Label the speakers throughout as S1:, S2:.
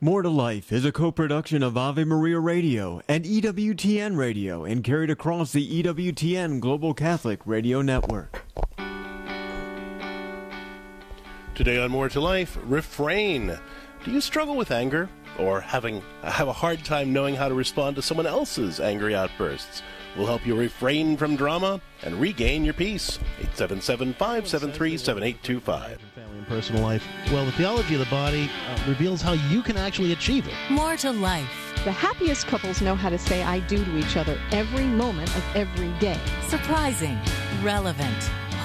S1: More to Life is a co-production of Ave Maria Radio and EWTN Radio and carried across the EWTN Global Catholic Radio Network.
S2: Today on More to Life, refrain. Do you struggle with anger or having have a hard time knowing how to respond to someone else's angry outbursts? We'll help you refrain from drama and regain your peace. 877-573-7825.
S3: family and personal life. Well, the theology of the body uh, reveals how you can actually achieve it.
S4: More to life.
S5: The happiest couples know how to say I do to each other every moment of every day.
S4: Surprising. Relevant.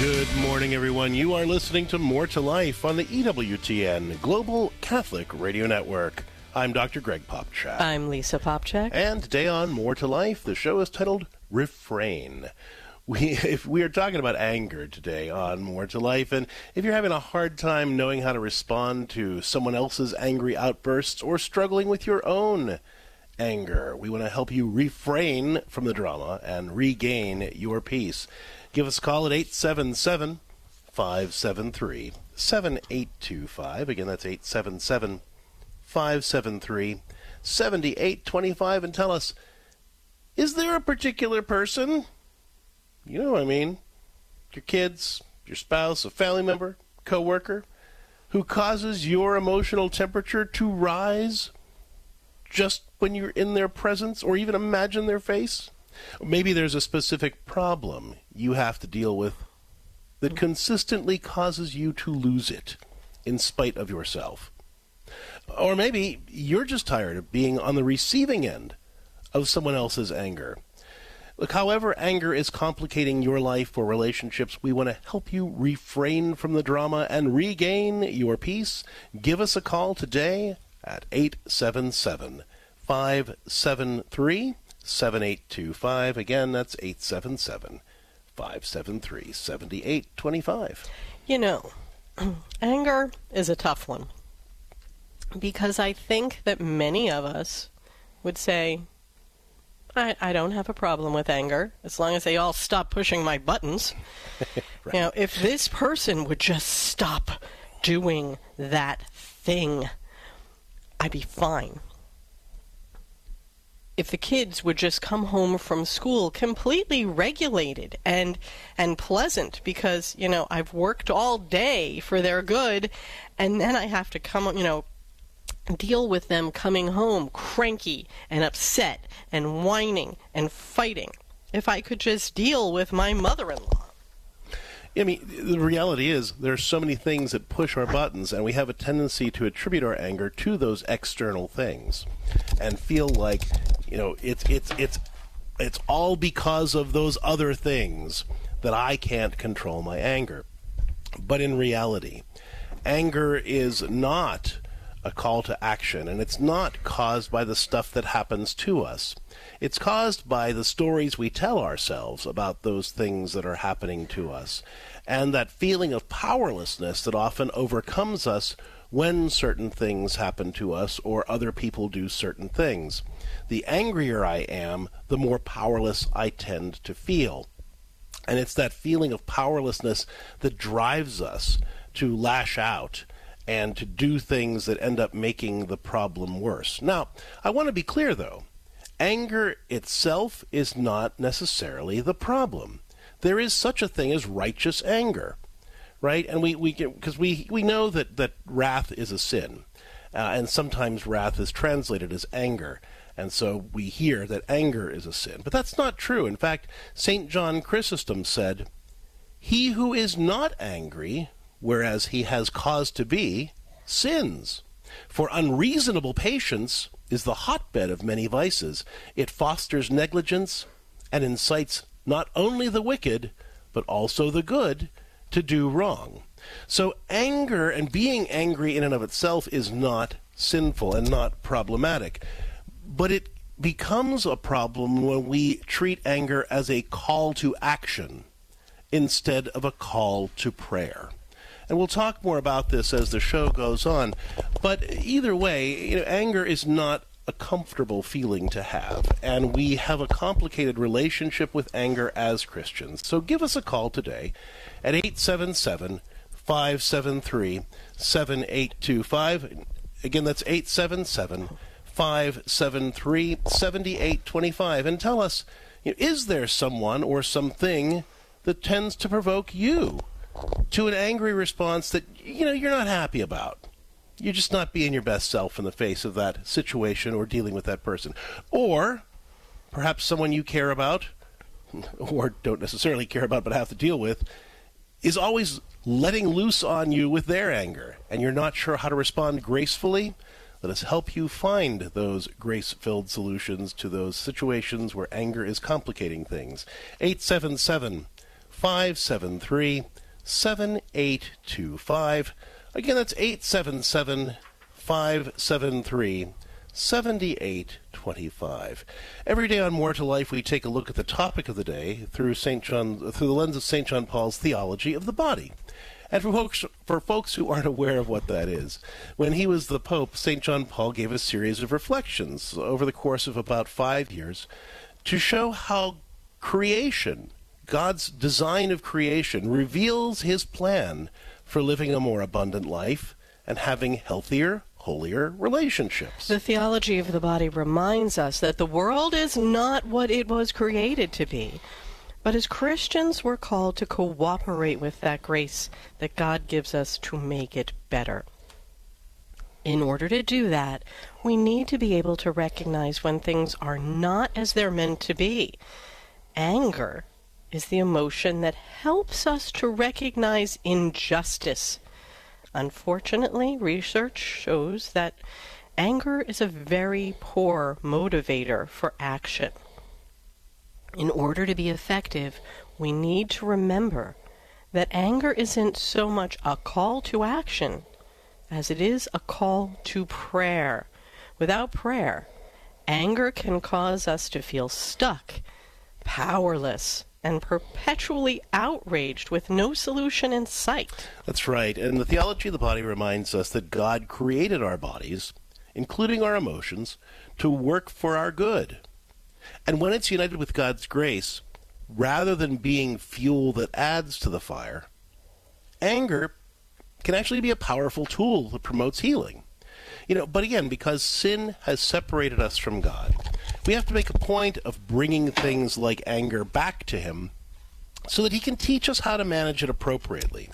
S2: Good morning, everyone. You are listening to More to Life on the EWTN Global Catholic Radio Network. I'm Dr. Greg Popcak.
S6: I'm Lisa Popcak.
S2: And today on More to Life, the show is titled Refrain. We, if we are talking about anger today on More to Life, and if you're having a hard time knowing how to respond to someone else's angry outbursts or struggling with your own anger, we want to help you refrain from the drama and regain your peace. Give us a call at 877 573 7825. Again, that's 877 573 7825. And tell us, is there a particular person, you know what I mean, your kids, your spouse, a family member, coworker, who causes your emotional temperature to rise just when you're in their presence or even imagine their face? Maybe there's a specific problem you have to deal with that consistently causes you to lose it in spite of yourself. Or maybe you're just tired of being on the receiving end of someone else's anger. Look, however, anger is complicating your life or relationships, we want to help you refrain from the drama and regain your peace. Give us a call today at 877 573 7825. Again, that's 877 573 7825.
S6: You know, anger is a tough one because I think that many of us would say, I, I don't have a problem with anger as long as they all stop pushing my buttons.
S2: Right.
S6: You know, if this person would just stop doing that thing, I'd be fine. If the kids would just come home from school completely regulated and and pleasant because, you know, I've worked all day for their good and then I have to come, you know, deal with them coming home cranky and upset and whining and fighting. If I could just deal with my mother in law.
S2: I mean, the reality is there are so many things that push our buttons, and we have a tendency to attribute our anger to those external things, and feel like, you know, it's it's it's it's all because of those other things that I can't control my anger. But in reality, anger is not a call to action, and it's not caused by the stuff that happens to us. It's caused by the stories we tell ourselves about those things that are happening to us, and that feeling of powerlessness that often overcomes us when certain things happen to us or other people do certain things. The angrier I am, the more powerless I tend to feel. And it's that feeling of powerlessness that drives us to lash out and to do things that end up making the problem worse. Now, I want to be clear though. Anger itself is not necessarily the problem. There is such a thing as righteous anger, right? And we we because we we know that that wrath is a sin, uh, and sometimes wrath is translated as anger. And so we hear that anger is a sin. But that's not true. In fact, St. John Chrysostom said, He who is not angry, whereas he has cause to be, sins. For unreasonable patience is the hotbed of many vices. It fosters negligence and incites not only the wicked, but also the good to do wrong. So anger and being angry in and of itself is not sinful and not problematic. But it becomes a problem when we treat anger as a call to action instead of a call to prayer. And we'll talk more about this as the show goes on. But either way, you know, anger is not a comfortable feeling to have, and we have a complicated relationship with anger as Christians. So give us a call today at 877 573 7825. Again, that's 877 573 7825. And tell us, you know, is there someone or something that tends to provoke you to an angry response that, you know, you're not happy about? You're just not being your best self in the face of that situation or dealing with that person. Or perhaps someone you care about, or don't necessarily care about but have to deal with, is always letting loose on you with their anger, and you're not sure how to respond gracefully. Let us help you find those grace filled solutions to those situations where anger is complicating things. 877 573 7825. Again, that's 877 573 7825. Every day on More to Life, we take a look at the topic of the day through St. John, through the lens of St. John Paul's theology of the body. And for folks, for folks who aren't aware of what that is, when he was the Pope, St. John Paul gave a series of reflections over the course of about five years to show how creation, God's design of creation, reveals his plan for living a more abundant life and having healthier, holier relationships.
S6: The theology of the body reminds us that the world is not what it was created to be. But as Christians, we're called to cooperate with that grace that God gives us to make it better. In order to do that, we need to be able to recognize when things are not as they're meant to be. Anger is the emotion that helps us to recognize injustice. Unfortunately, research shows that anger is a very poor motivator for action. In order to be effective, we need to remember that anger isn't so much a call to action as it is a call to prayer. Without prayer, anger can cause us to feel stuck, powerless, and perpetually outraged with no solution in sight.
S2: That's right. And the theology of the body reminds us that God created our bodies, including our emotions, to work for our good. And when it's united with God's grace, rather than being fuel that adds to the fire, anger can actually be a powerful tool that promotes healing. You know, but again, because sin has separated us from God, we have to make a point of bringing things like anger back to Him so that He can teach us how to manage it appropriately.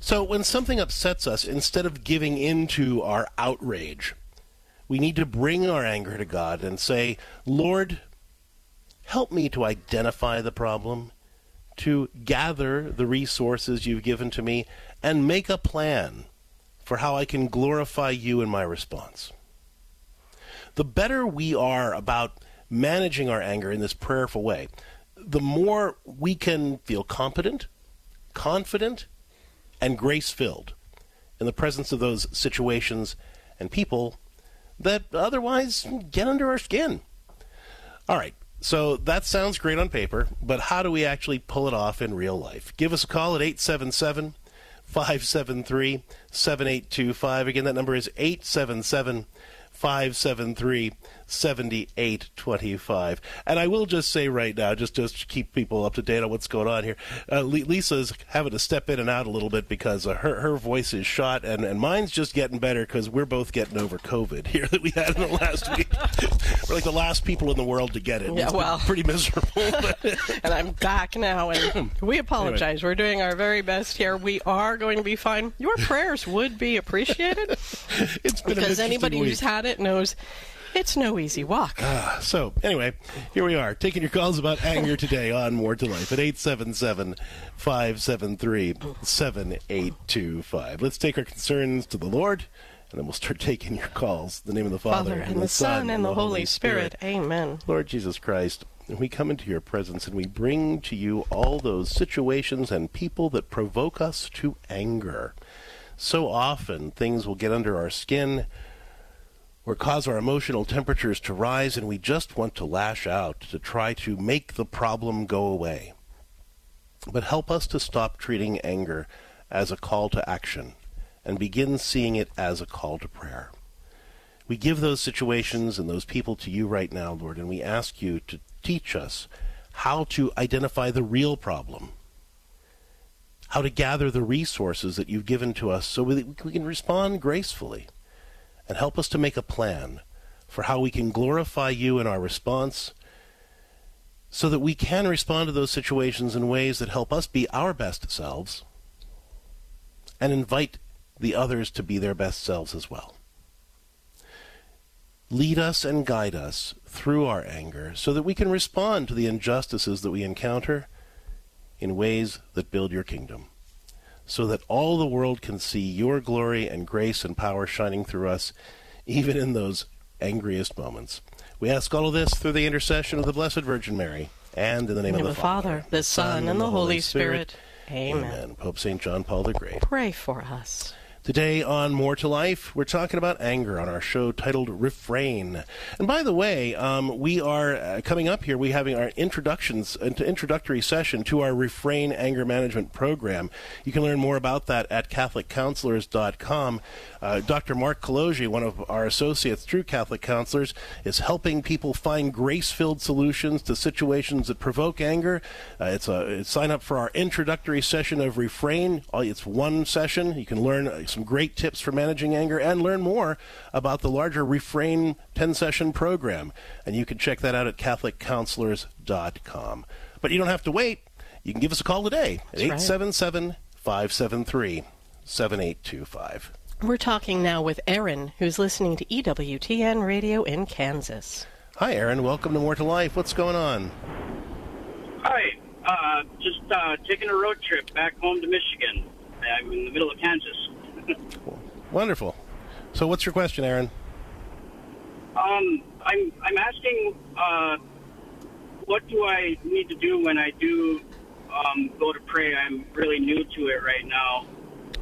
S2: So when something upsets us, instead of giving in to our outrage, we need to bring our anger to God and say, Lord, help me to identify the problem, to gather the resources you've given to me, and make a plan for how I can glorify you in my response. The better we are about managing our anger in this prayerful way, the more we can feel competent, confident, and grace filled in the presence of those situations and people that otherwise get under our skin. All right, so that sounds great on paper, but how do we actually pull it off in real life? Give us a call at 877 573 7825. Again, that number is 877 573 7825. And I will just say right now, just, just to keep people up to date on what's going on here, uh, Lisa's having to step in and out a little bit because uh, her, her voice is shot, and, and mine's just getting better because we're both getting over COVID here that we had in the last week. we're like the last people in the world to get it.
S6: Yeah,
S2: It's
S6: well.
S2: pretty miserable.
S6: and I'm back now, and we apologize. We're doing our very best here. We are going to be fine. Your prayers would be appreciated
S2: it's been
S6: because anybody
S2: week.
S6: who's had it knows it's no easy walk.
S2: Ah, so, anyway, here we are, taking your calls about anger today on More to Life at 877 573 7825. Let's take our concerns to the Lord, and then we'll start taking your calls. In the name of the Father,
S6: Father and the Son and the Holy Spirit. Amen.
S2: Lord Jesus Christ, we come into your presence and we bring to you all those situations and people that provoke us to anger. So often things will get under our skin or cause our emotional temperatures to rise and we just want to lash out to try to make the problem go away. But help us to stop treating anger as a call to action and begin seeing it as a call to prayer. We give those situations and those people to you right now, Lord, and we ask you to teach us how to identify the real problem, how to gather the resources that you've given to us so that we can respond gracefully, and help us to make a plan for how we can glorify you in our response so that we can respond to those situations in ways that help us be our best selves and invite the others to be their best selves as well. Lead us and guide us through our anger so that we can respond to the injustices that we encounter in ways that build your kingdom, so that all the world can see your glory and grace and power shining through us, even in those angriest moments. We ask all of this through the intercession of the Blessed Virgin Mary, and in the name,
S6: In
S2: of
S6: the
S2: the
S6: Father, the Son, and the Holy Spirit. Amen.
S2: Amen. Pope St. John Paul the Great.
S6: Pray for us.
S2: Today on More to Life, we're talking about anger on our show titled Refrain. And by the way, um, we are uh, coming up here. We're having our introductions, introductory session to our Refrain Anger Management Program. You can learn more about that at CatholicCounselors.com. Uh, Dr. Mark Kaloji, one of our associates through Catholic Counselors, is helping people find grace-filled solutions to situations that provoke anger. Uh, it's a it's sign up for our introductory session of Refrain. It's one session. You can learn uh, some great tips for managing anger and learn more about the larger Refrain 10 session program. And you can check that out at CatholicCounselors.com. But you don't have to wait. You can give us a call today at 877 573 7825.
S6: We're talking now with Aaron, who's listening to EWTN Radio in Kansas.
S2: Hi, Aaron. Welcome to More to Life. What's going on?
S7: Hi, uh, just uh, taking a road trip back home to Michigan. I'm in the middle of Kansas.
S2: Wonderful. So, what's your question, Aaron?
S7: Um, I'm I'm asking, uh, what do I need to do when I do um, go to pray? I'm really new to it right now,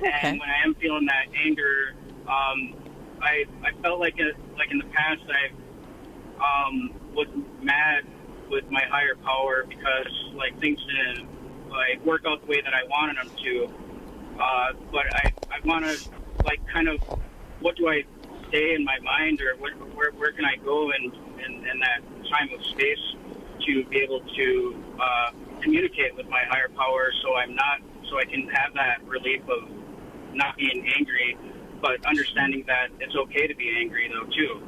S6: Okay.
S7: and when I am feeling that anger, um, I I felt like it, like in the past I um, was mad with my higher power because like things didn't like work out the way that I wanted them to. Uh, but I I want to like kind of what do I say in my mind or where where, where can I go in, in in that time of space to be able to uh, communicate with my higher power so I'm not so I can have that relief of not being angry, but understanding that it's okay to be angry though too.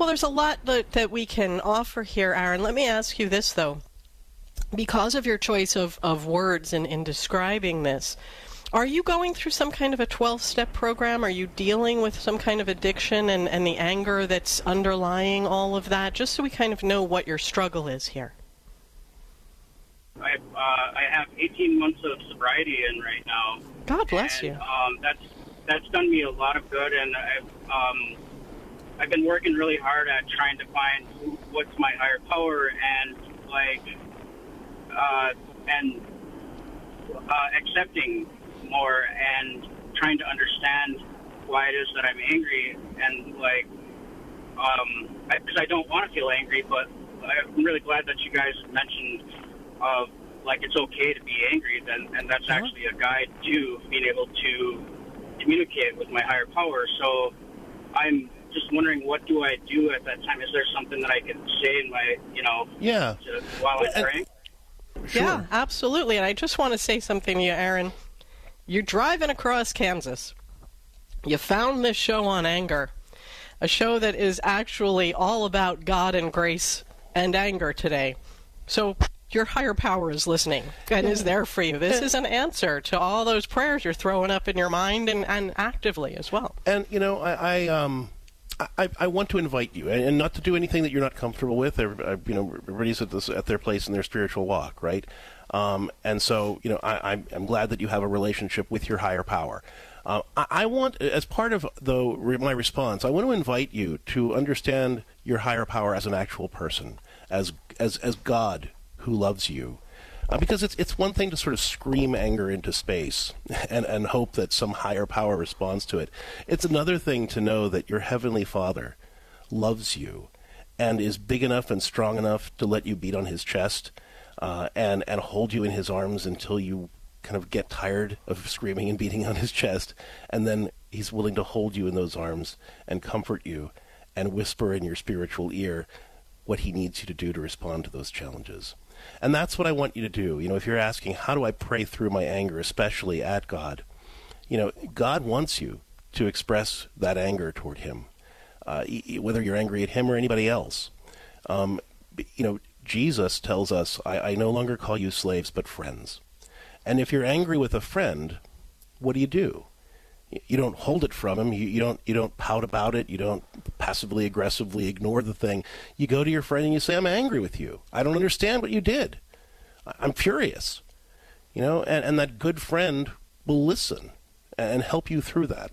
S6: Well, there's a lot that, that we can offer here, Aaron. Let me ask you this, though. Because of your choice of, of words in, in describing this, are you going through some kind of a 12 step program? Are you dealing with some kind of addiction and, and the anger that's underlying all of that? Just so we kind of know what your struggle is here.
S7: I uh, I have 18 months of sobriety in right now.
S6: God bless
S7: and,
S6: you.
S7: Um, that's that's done me a lot of good, and I've um, I've been working really hard at trying to find what's my higher power and like uh, and uh, accepting more and trying to understand why it is that I'm angry and like um because I, don't want to feel angry, but I'm really glad that you guys mentioned of like it's okay to be angry, then and that's
S6: Uh-huh.
S7: actually a guide to being able to communicate with my higher power. So I'm just wondering what do I do at that time? Is there something that I can say in my you know
S2: Yeah.
S7: to, while I'm
S2: And-
S7: praying?
S2: Sure.
S6: Yeah, absolutely. And I just want to say something to you, Aaron. You're driving across Kansas. You found this show on anger, a show that is actually all about God and grace and anger today. So your higher power is listening and is there for you. This is an answer to all those prayers you're throwing up in your mind and, and actively as well.
S2: And you know, I, I um, I, I want to invite you, and not to do anything that you're not comfortable with. Every- uh, You know, everybody's at this at their place in their spiritual walk, right? Um, and so, you know, I, I'm, I'm glad that you have a relationship with your higher power. Uh, I, I want, as part of though re- my response, I want to invite you to understand your higher power as an actual person, as as as God who loves you. Uh, because it's it's one thing to sort of scream anger into space and, and hope that some higher power responds to it. It's another thing to know that your heavenly Father loves you and is big enough and strong enough to let you beat on his chest uh, and and hold you in his arms until you kind of get tired of screaming and beating on his chest, and then he's willing to hold you in those arms and comfort you and whisper in your spiritual ear what he needs you to do to respond to those challenges. And that's what I want you to do. You know, if you're asking, how do I pray through my anger, especially at God? You know, God wants you to express that anger toward Him, uh, whether you're angry at Him or anybody else. Um, you know, Jesus tells us, I, I no longer call you slaves, but friends. And if you're angry with a friend, what do you do? You don't hold it from him. You, you, don't you don't pout about it. You don't passively aggressively ignore the thing. You go to your friend and you say, "I'm angry with you. I don't understand what you did. I'm furious." You know, and, and that good friend will listen and help you through that.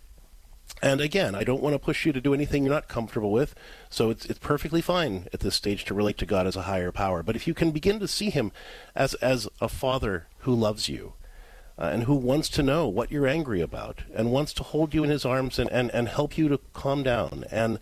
S2: And again, I don't want to push you to do anything you're not comfortable with, so it's it's perfectly fine at this stage to relate to God as a higher power. But if you can begin to see Him as as a Father who loves you, uh, and who wants to know what you're angry about and wants to hold you in his arms and, and, and help you to calm down and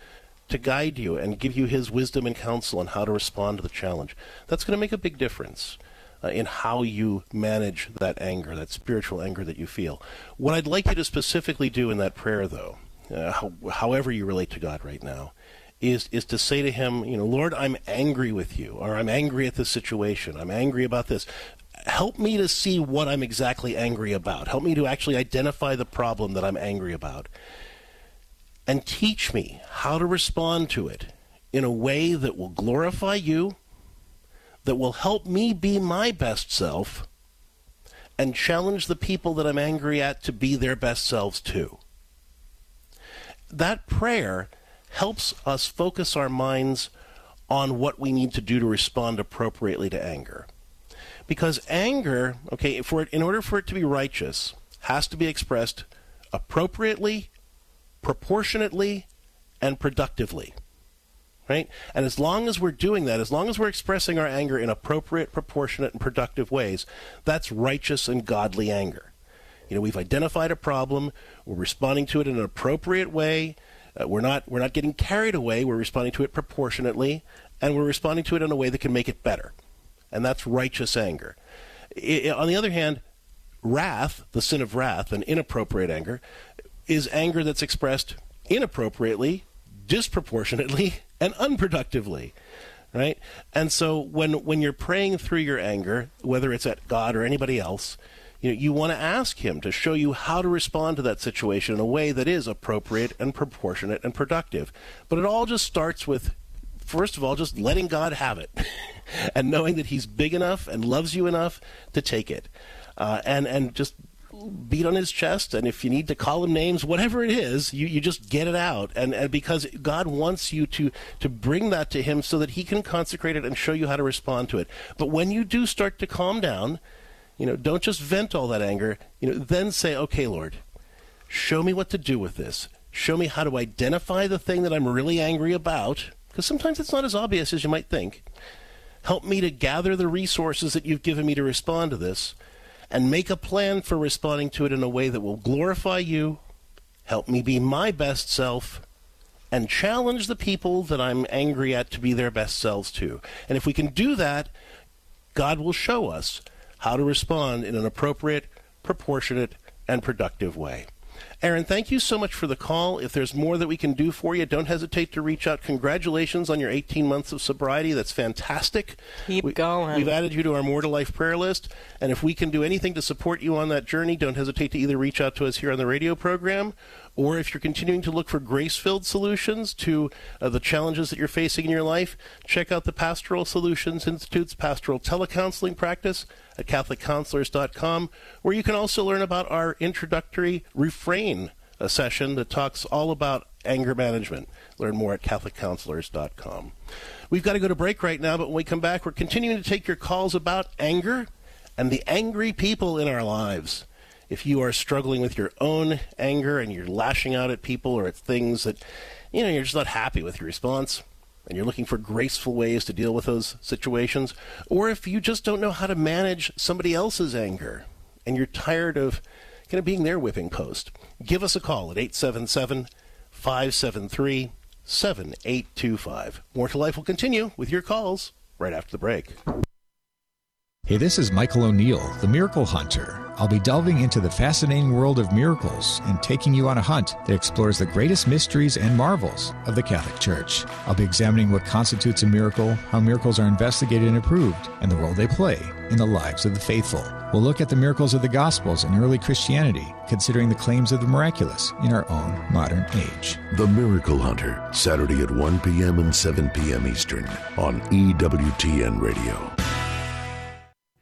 S2: to guide you and give you his wisdom and counsel on how to respond to the challenge. That's going to make a big difference uh, in how you manage that anger, that spiritual anger that you feel. What I'd like you to specifically do in that prayer, though, uh, how, however you relate to God right now, is is to say to him, you know, Lord, I'm angry with you, or I'm angry at this situation, I'm angry about this help me to see what I'm exactly angry about. Help me to actually identify the problem that I'm angry about. And teach me how to respond to it in a way that will glorify you, that will help me be my best self, and challenge the people that I'm angry at to be their best selves too. That prayer helps us focus our minds on what we need to do to respond appropriately to anger. Because anger, okay, for it, in order for it to be righteous, has to be expressed appropriately, proportionately, and productively. Right? And as long as we're doing that, as long as we're expressing our anger in appropriate, proportionate, and productive ways, that's righteous and godly anger. You know, we've identified a problem, we're responding to it in an appropriate way. Uh, we're not we're not getting carried away. We're responding to it proportionately, and we're responding to it in a way that can make it better and that's righteous anger. I, on the other hand, wrath, the sin of wrath, and inappropriate anger, is anger that's expressed inappropriately, disproportionately, and unproductively. Right? And so when when you're praying through your anger, whether it's at God or anybody else, you know, you want to ask him to show you how to respond to that situation in a way that is appropriate and proportionate and productive. But it all just starts with first of all, just letting God have it and knowing that He's big enough and loves you enough to take it. Uh, and, and just beat on his chest and if you need to call him names whatever it is you, you just get it out. And, and because god wants you to to bring that to him so that he can consecrate it and show you how to respond to it. But when you do start to calm down you know don't just vent all that anger. You know then say okay lord show me what to do with this. Show me how to identify the thing that i'm really angry about. Because sometimes it's not as obvious as you might think. Help me to gather the resources that you've given me to respond to this and make a plan for responding to it in a way that will glorify you, help me be my best self, and challenge the people that I'm angry at to be their best selves too. And if we can do that, God will show us how to respond in an appropriate, proportionate, and productive way. Aaron, thank you so much for the call. If there's more that we can do for you, don't hesitate to reach out. Congratulations on your 18 months of sobriety. That's fantastic.
S6: Keep
S2: we,
S6: going.
S2: We've added you to our More to Life prayer list. And if we can do anything to support you on that journey, don't hesitate to either reach out to us here on the radio program or if you're continuing to look for grace filled solutions to uh, the challenges that you're facing in your life, check out the Pastoral Solutions Institute's pastoral telecounseling practice at CatholicCounselors.com, where you can also learn about our introductory refrain a session that talks all about anger management. Learn more at CatholicCounselors.com. We've got to go to break right now, but when we come back, we're continuing to take your calls about anger and the angry people in our lives if you are struggling with your own anger and you're lashing out at people or at things that you know you're just not happy with your response and you're looking for graceful ways to deal with those situations, or if you just don't know how to manage somebody else's anger and you're tired of kind of being their whipping post, give us a call at 877 573 7825. More to Life will continue with your calls right after the break.
S8: Hey, this is Michael O'Neill, the Miracle Hunter. I'll be delving into the fascinating world of miracles and taking you on a hunt that explores the greatest mysteries and marvels of the Catholic Church. I'll be examining what constitutes a miracle, how miracles are investigated and approved, and the role they play in the lives of the faithful. We'll look at the miracles of the Gospels and early Christianity, considering the claims of the miraculous in our own modern age.
S9: The Miracle Hunter, Saturday at 1 p.m. and 7 p.m. Eastern on EWTN Radio.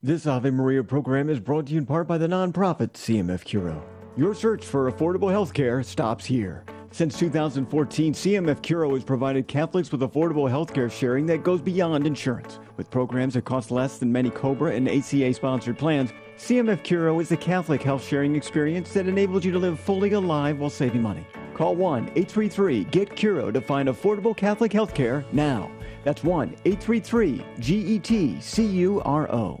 S1: This Ave Maria program is brought to you in part by the nonprofit CMF Curo. Your search for affordable health care stops here. Since 2014, CMF Curo has provided Catholics with affordable health care sharing that goes beyond insurance. With programs that cost less than many COBRA and ACA sponsored plans, CMF Curo is the Catholic health sharing experience that enables you to live fully alive while saving money. Call 1 833 GET CURO to find affordable Catholic health care now. That's 1 833 G E T C U R O.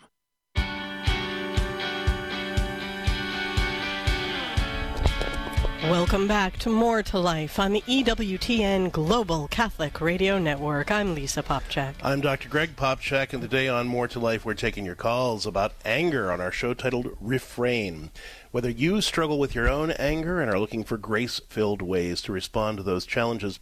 S6: Welcome back to More to Life on the EWTN Global Catholic Radio Network. I'm Lisa Popcak.
S2: I'm Dr. Greg Popcak, and today on More to Life, we're taking your calls about anger on our show titled Refrain. Whether you struggle with your own anger and are looking for grace filled ways to respond to those challenges,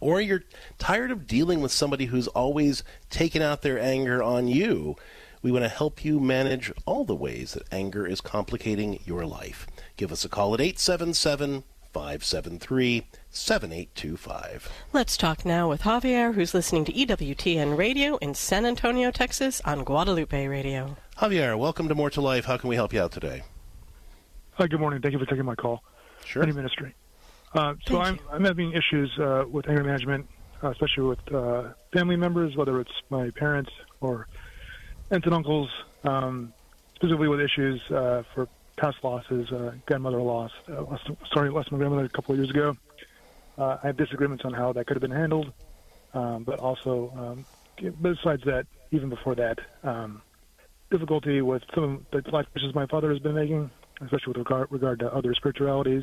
S2: or you're tired of dealing with somebody who's always taken out their anger on you, we want to help you manage all the ways that anger is complicating your life. Give us a call at 877 573 7825.
S6: Let's talk now with Javier, who's listening to EWTN Radio in San Antonio, Texas on Guadalupe Radio.
S2: Javier, welcome to More to Life. How can we help you out today?
S10: Hi, good morning. Thank you for taking my call.
S2: Sure.
S10: Any ministry. Uh, so I'm, I'm having issues uh, with anger management, uh, especially with uh, family members, whether it's my parents or aunts and uncles, um, specifically with issues uh, for past losses, uh, grandmother loss. Uh, lost, sorry, lost my grandmother a couple of years ago. Uh, I have disagreements on how that could have been handled, um, but also, um, besides that, even before that, um, difficulty with some of the life choices my father has been making, especially with regard, regard to other spiritualities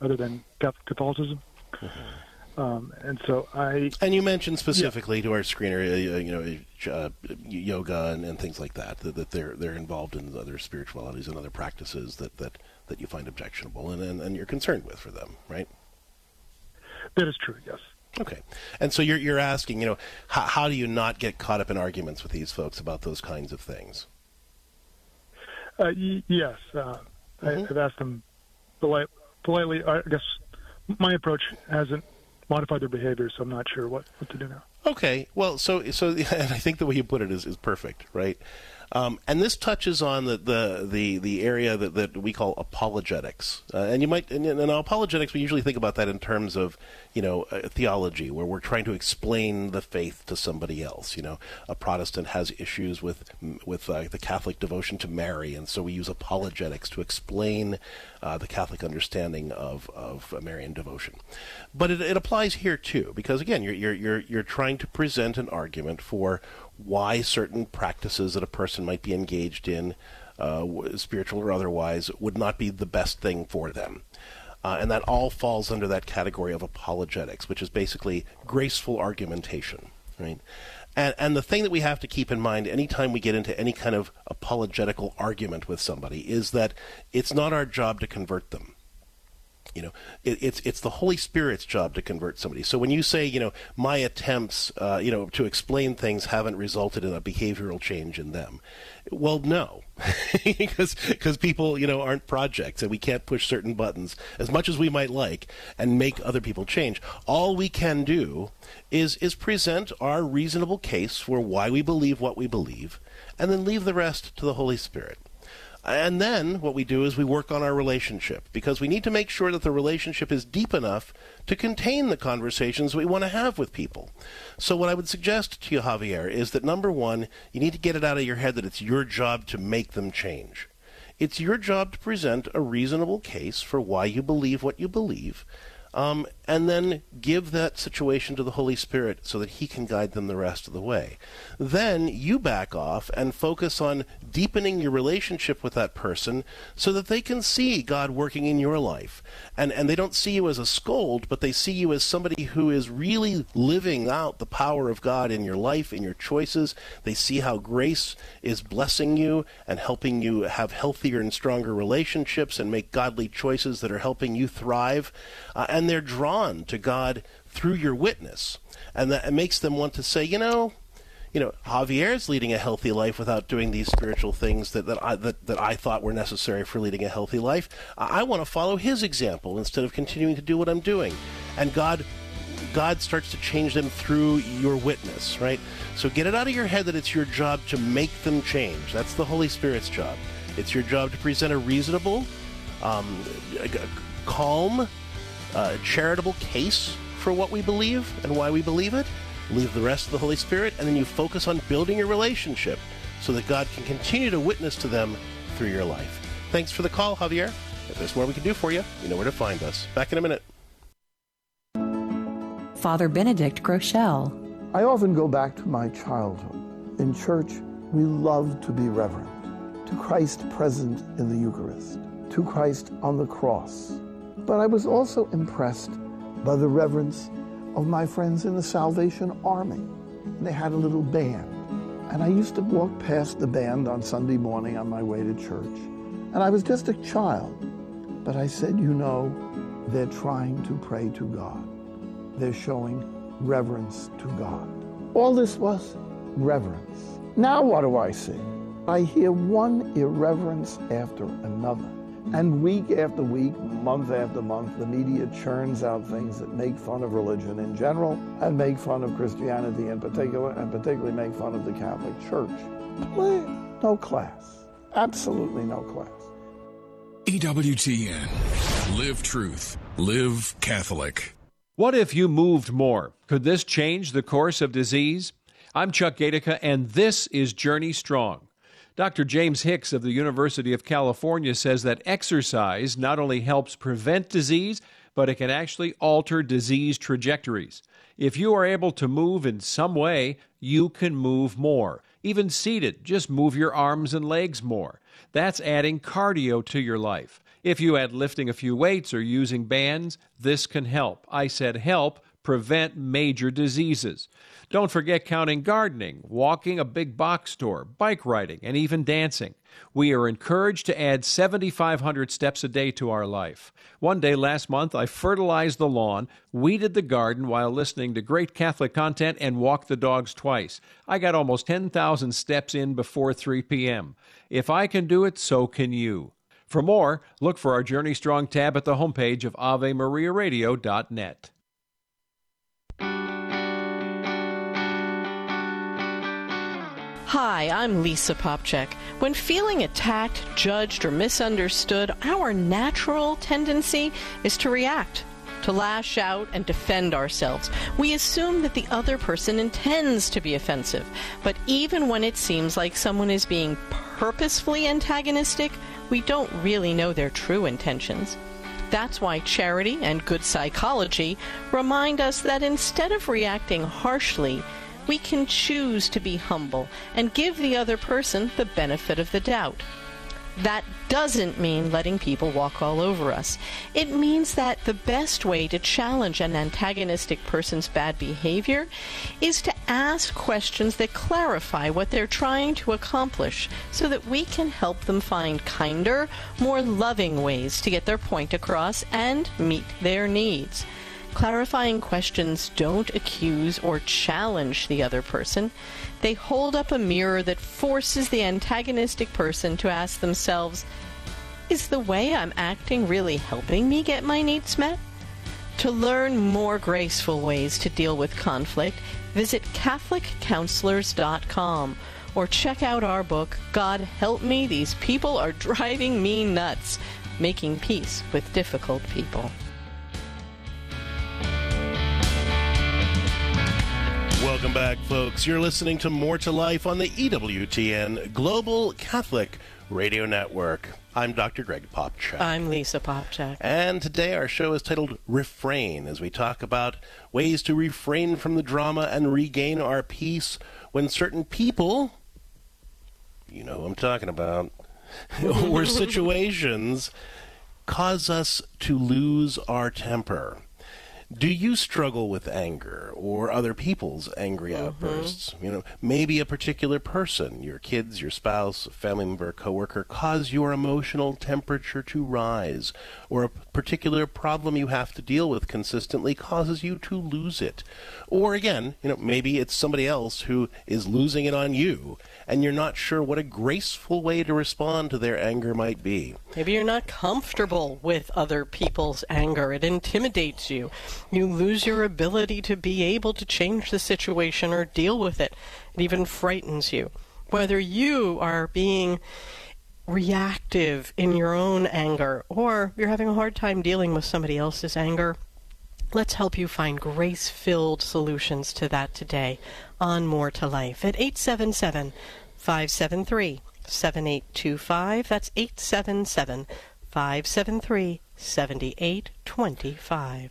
S10: other than Catholicism. Um, and so I
S2: And you mentioned specifically to our screener, uh, you know, uh, yoga and, and things like that, that, that they're they're involved in other spiritualities and other practices that, that, that you find objectionable and, and, and you're concerned with for them, right?
S10: that is true. Yes.
S2: Okay. And so you're you're asking, you know, how, how do you not get caught up in arguments with these folks about those kinds of things?
S10: Uh, y- yes, uh, I, I've asked them polite, politely. I guess my approach hasn't modified their behavior, so I'm not sure what, what to do now.
S2: Okay, well, so so, and I think the way you put it is, is perfect, right? Um, and this touches on the the the, the area that, that we call apologetics, uh, and you might and, and apologetics we usually think about that in terms of you know theology, where we're trying to explain the faith to somebody else. You know, a Protestant has issues with with uh, the Catholic devotion to Mary, and so we use apologetics to explain uh, the Catholic understanding of of Marian devotion. But it, it applies here too, because again, you're you're you're you're trying to present an argument for why certain practices that a person might be engaged in, uh, spiritual or otherwise, would not be the best thing for them. Uh, and that all falls under that category of apologetics, which is basically graceful argumentation, right? And, and the thing that we have to keep in mind anytime we get into any kind of apologetical argument with somebody is that it's not our job to convert them. You know, it, it's it's the Holy Spirit's job to convert somebody. So when you say, you know, my attempts, uh, you know, to explain things haven't resulted in a behavioral change in them, well, no, because because people, you know, aren't projects, and we can't push certain buttons as much as we might like and make other people change. All we can do is is present our reasonable case for why we believe what we believe, and then leave the rest to the Holy Spirit. And then what we do is we work on our relationship because we need to make sure that the relationship is deep enough to contain the conversations we want to have with people. So, what I would suggest to you, Javier, is that number one, you need to get it out of your head that it's your job to make them change. It's your job to present a reasonable case for why you believe what you believe um, and then give that situation to the Holy Spirit so that He can guide them the rest of the way. Then you back off and focus on deepening your relationship with that person so that they can see God working in your life. And, and they don't see you as a scold, but they see you as somebody who is really living out the power of God in your life, in your choices. They see how grace is blessing you and helping you have healthier and stronger relationships and make godly choices that are helping you thrive. Uh, and they're drawn to God through your witness. And that makes them want to say, you know, you know, Javier's leading a healthy life without doing these spiritual things that, that I that, that I thought were necessary for leading a healthy life. I, I want to follow his example instead of continuing to do what I'm doing. And God God starts to change them through your witness, right? So get it out of your head that it's your job to make them change. That's the Holy Spirit's job. It's your job to present a reasonable, um, calm, uh, charitable case for what we believe and why we believe it leave the rest to the Holy Spirit, and then you focus on building your relationship so that God can continue to witness to them through your life. Thanks for the call, Javier. If there's more we can do for you, you know where to find us. Back in a minute.
S11: Father Benedict Groeschel.
S12: I often go back to my childhood. In church, we love to be reverent to Christ present in the Eucharist, to Christ on the cross. But I was also impressed by the reverence of my friends in the Salvation Army. They had a little band. And I used to walk past the band on Sunday morning on my way to church. And I was just a child. But I said, you know, they're trying to pray to God. They're showing reverence to God. All this was reverence. Now what do I see? I hear one irreverence after another. And week after week, month after month, the media churns out things that make fun of religion in general and make fun of Christianity in particular, and particularly make fun of the Catholic Church. No class. Absolutely no class.
S13: EWTN. Live truth. Live Catholic.
S14: What if you moved more? Could this change the course of disease? I'm Chuck Gatica, and this is Journey Strong. Dr. James Hicks of the University of California says that exercise not only helps prevent disease, but it can actually alter disease trajectories. If you are able to move in some way, you can move more. Even seated, just move your arms and legs more. That's adding cardio to your life. If you add lifting a few weights or using bands, this can help. I said help prevent major diseases. Don't forget counting gardening, walking a big box store, bike riding, and even dancing. We are encouraged to add 7,500 steps a day to our life. One day last month, I fertilized the lawn, weeded the garden while listening to great Catholic content, and walked the dogs twice. I got almost 10,000 steps in before 3 p.m. If I can do it, so can you. For more, look for our Journey Strong tab at the homepage of AveMariaRadio.net.
S6: Hi, I'm Lisa Popcak. When feeling attacked, judged, or misunderstood, our natural tendency is to react, to lash out and defend ourselves. We assume that the other person intends to be offensive. But even when it seems like someone is being purposefully antagonistic, we don't really know their true intentions. That's why charity and good psychology remind us that instead of reacting harshly, we can choose to be humble and give the other person the benefit of the doubt.
S5: That doesn't mean letting people walk all over us. It means that the best way to challenge an antagonistic person's bad behavior is to ask questions that clarify what they're trying to accomplish so that we can help them find kinder, more loving ways to get their point across and meet their needs. Clarifying questions don't accuse or challenge the other person. They hold up a mirror that forces the antagonistic person to ask themselves, is the way I'm acting really helping me get my needs met? To learn more graceful ways to deal with conflict, visit CatholicCounselors.com or check out our book, God Help Me, These People Are Driving Me Nuts Making Peace with Difficult People.
S2: Welcome back, folks. You're listening to More to Life on the EWTN Global Catholic Radio Network. I'm Dr. Greg Popcak.
S6: I'm Lisa Popcak.
S2: And today our show is titled Refrain as we talk about ways to refrain from the drama and regain our peace when certain people, you know who I'm talking about, or situations cause us to lose our temper. Do you struggle with anger or other people's angry mm-hmm. outbursts? You know, maybe a particular person, your kids, your spouse, a family member, a coworker, cause your emotional temperature to rise, or a particular problem you have to deal with consistently causes you to lose it. Or again, you know, maybe it's somebody else who is losing it on you, and you're not sure what a graceful way to respond to their anger might be.
S6: Maybe you're not comfortable with other people's anger. It intimidates you. You lose your ability to be able to change the situation or deal with it. It even frightens you. Whether you are being reactive in your own anger or you're having a hard time dealing with somebody else's anger, let's help you find grace filled solutions to that today on More to Life at 877 573 7825. That's 877 573 7825.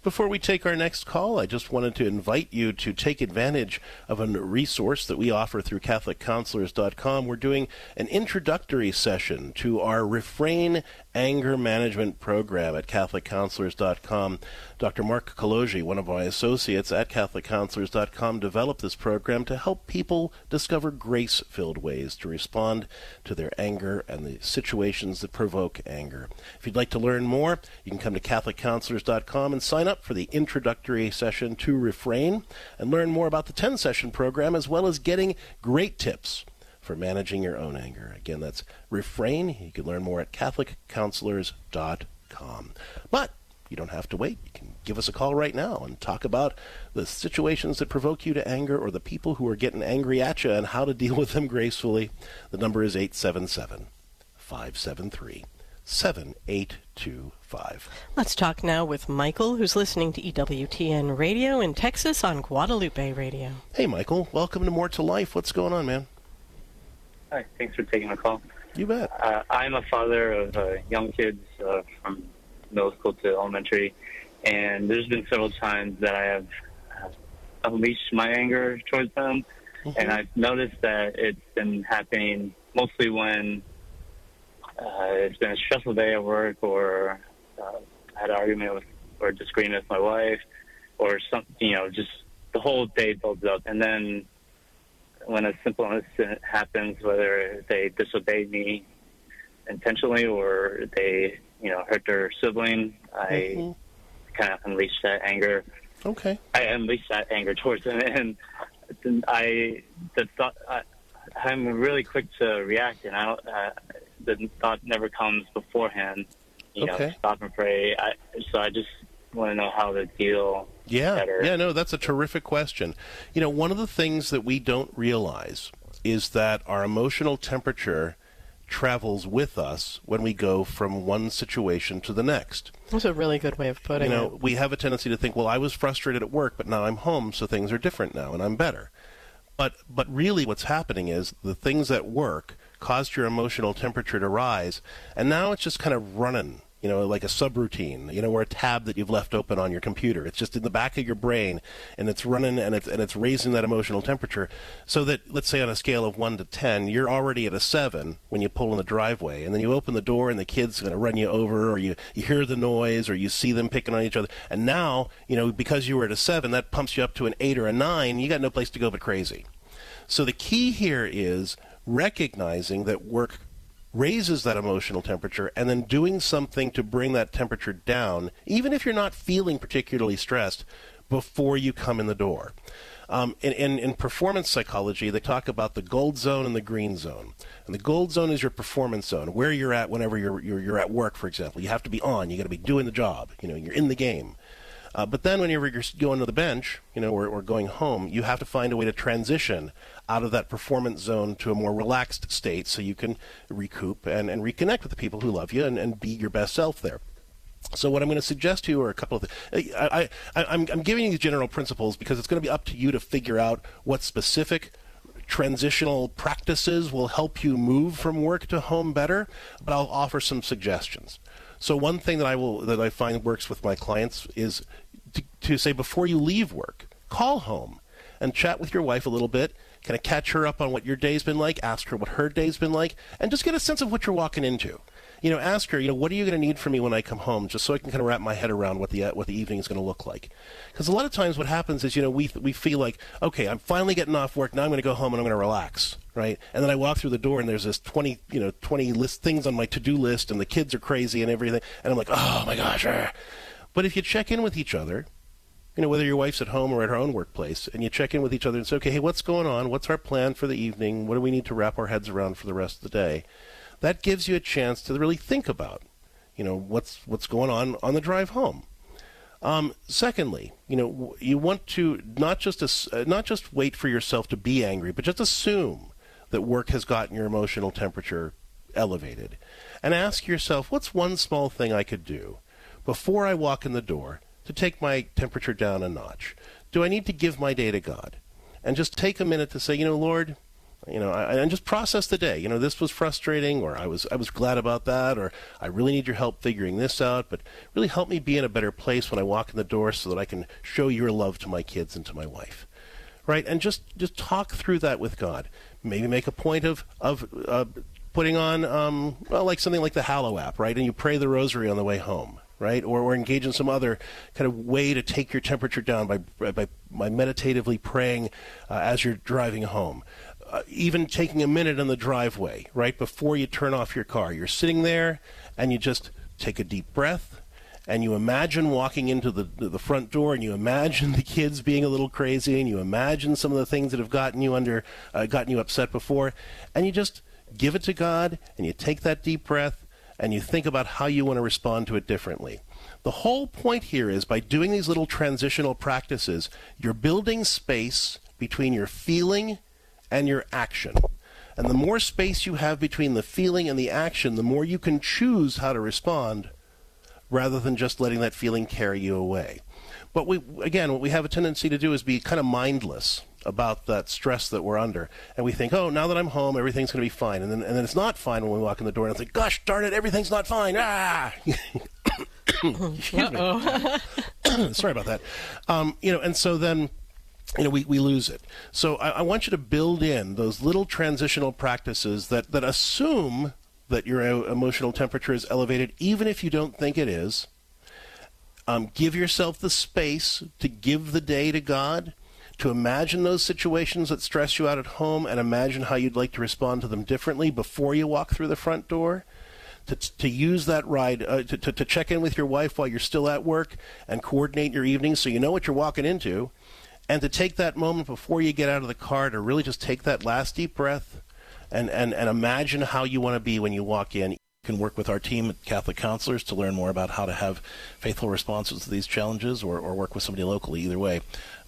S2: Before we take our next call, I just wanted to invite you to take advantage of a resource that we offer through CatholicCounselors.com. We're doing an introductory session to our Refrain Anger Management Program at CatholicCounselors.com. Dr. Mark Kaloji, one of my associates at CatholicCounselors.com, developed this program to help people discover grace filled ways to respond to their anger and the situations that provoke anger. If you'd like to learn more, you can come to CatholicCounselors.com and sign up for the introductory session to Refrain and learn more about the 10 session program as well as getting great tips for managing your own anger. Again, that's Refrain. You can learn more at CatholicCounselors.com. But you don't have to wait. You can give us a call right now and talk about the situations that provoke you to anger or the people who are getting angry at you and how to deal with them gracefully. The number is 877 573 7825.
S6: Let's talk now with Michael, who's listening to EWTN Radio in Texas on Guadalupe Radio.
S2: Hey, Michael. Welcome to More to Life. What's going on, man?
S15: Hi. Thanks for taking the call.
S2: You bet.
S15: Uh, I'm a father of uh, young kids uh, from middle school to elementary, and there's been several times that I have uh, unleashed my anger towards them,
S2: Mm-hmm.
S15: and I've noticed that it's been happening mostly when it's been a stressful day at work, or uh, I had an argument with or disagreement with my wife, or something. You know, just the whole day builds up, and then when a simple incident happens, whether they disobey me intentionally or they, you know, hurt their sibling, I
S2: Mm-hmm.
S15: kind of unleash that anger.
S2: Okay.
S15: I unleash that anger towards them, and I the thought I, I'm really quick to react, and I don't. Uh, the thought never comes beforehand. You know, stop and pray. I, so I just want to know how to deal
S2: Yeah,
S15: better.
S2: yeah, no, that's a terrific question. You know, one of the things that we don't realize is that our emotional temperature travels with us when we go from one situation to the next.
S6: That's a really good way of putting it.
S2: you know,
S6: it.
S2: we have a tendency to think, well, I was frustrated at work, but now I'm home, so things are different now, and I'm better. But but really, what's happening is the things at work caused your emotional temperature to rise, and now it's just kind of running you know, like a subroutine, you know, or a tab that you've left open on your computer. It's just in the back of your brain, and it's running and it's and it's raising that emotional temperature, so that let's say on a scale of one to ten, you're already at a seven when you pull in the driveway, and then you open the door and the kid's are going to run you over, or you you hear the noise, or you see them picking on each other, and now you know because you were at a seven, that pumps you up to an eight or a nine. You got no place to go but crazy. So the key here is recognizing that work raises that emotional temperature and then doing something to bring that temperature down, even if you're not feeling particularly stressed, before you come in the door. Um, in, in, in, performance psychology, they talk about the gold zone and the green zone. And the gold zone is your performance zone, where you're at whenever you're, you're, you're at work, for example. You have to be on. You got to be doing the job. You know, you're in the game. Uh, but then whenever you're going to the bench, you know, or, or going home, you have to find a way to transition out of that performance zone to a more relaxed state so you can recoup and, and reconnect with the people who love you and, and be your best self there. So what I'm going to suggest to you are a couple of things. I, I'm giving you general principles because it's going to be up to you to figure out what specific transitional practices will help you move from work to home better, but I'll offer some suggestions. So one thing that I will that I find works with my clients is to, to say before you leave work, call home and chat with your wife a little bit kind of catch her up on what your day's been like, ask her what her day's been like, and just get a sense of what you're walking into. You know, ask her, you know, what are you going to need from me when I come home, just so I can kind of wrap my head around what the uh, what the evening is going to look like. Because a lot of times, what happens is, you know, we we feel like, okay, I'm finally getting off work. Now I'm going to go home and I'm going to relax, right? And then I walk through the door and there's this 20, you know, 20 list things on my to do list, and the kids are crazy and everything, and I'm like, oh my gosh. But if you check in with each other you know, whether your wife's at home or at her own workplace, and you check in with each other and say, okay, hey, what's going on? What's our plan for the evening? What do we need to wrap our heads around for the rest of the day? That gives you a chance to really think about, you know, what's what's going on on the drive home. Um, secondly, you know, you want to not just uh, not just wait for yourself to be angry, but just assume that work has gotten your emotional temperature elevated, and ask yourself, what's one small thing I could do before I walk in the door to take my temperature down a notch? Do I need to give my day to God? And just take a minute to say, you know, Lord, you know, I, and just process the day. You know, this was frustrating, or I was I was glad about that, or I really need your help figuring this out. But really help me be in a better place when I walk in the door, so that I can show your love to my kids and to my wife, right? And just just talk through that with God. Maybe make a point of of uh, putting on um, well, like something like the Hallow app, right? And you pray the Rosary on the way home, right? Or, or engage in some other kind of way to take your temperature down by, by, by meditatively praying uh, as you're driving home. Uh, even taking a minute on the driveway, right before you turn off your car. You're sitting there and you just take a deep breath and you imagine walking into the, the front door and you imagine the kids being a little crazy and you imagine some of the things that have gotten you under, uh, gotten you upset before and you just give it to God and you take that deep breath and you think about how you want to respond to it differently. The whole point here is by doing these little transitional practices, you're building space between your feeling and your action. And the more space you have between the feeling and the action, the more you can choose how to respond rather than just letting that feeling carry you away. But we again, what we have a tendency to do is be kind of mindless about that stress that we're under. And we think, oh, now that I'm home, everything's going to be fine. And then, and then it's not fine when we walk in the door. And it's like, gosh darn it, everything's not fine. Ah! Sorry about that. Um, you know, and so then you know, we, we lose it. So I, I, want you to build in those little transitional practices that, that assume that your emotional temperature is elevated, even if you don't think it is. Um, give yourself the space to give the day to God to imagine those situations that stress you out at home and imagine how you'd like to respond to them differently before you walk through the front door. To, to use that ride, uh, to, to, to check in with your wife while you're still at work and coordinate your evenings so you know what you're walking into. And to take that moment before you get out of the car to really just take that last deep breath and, and, and imagine how you want to be when you walk in You can work with our team at Catholic Counselors to learn more about how to have faithful responses to these challenges or, or work with somebody locally, either way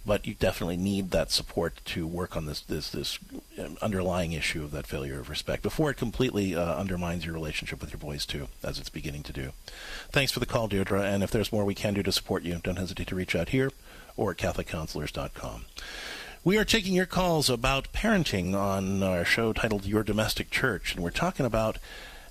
S2: but you definitely need that support to work on this this this um, underlying issue of that failure of respect before it completely uh, undermines your relationship with your boys too, as it's beginning to do. Thanks for the call, Deirdre, and if there's more we can do to support you, don't hesitate to reach out here or at CatholicCounselors.com. We are taking your calls about parenting on our show titled Your Domestic Church, and we're talking about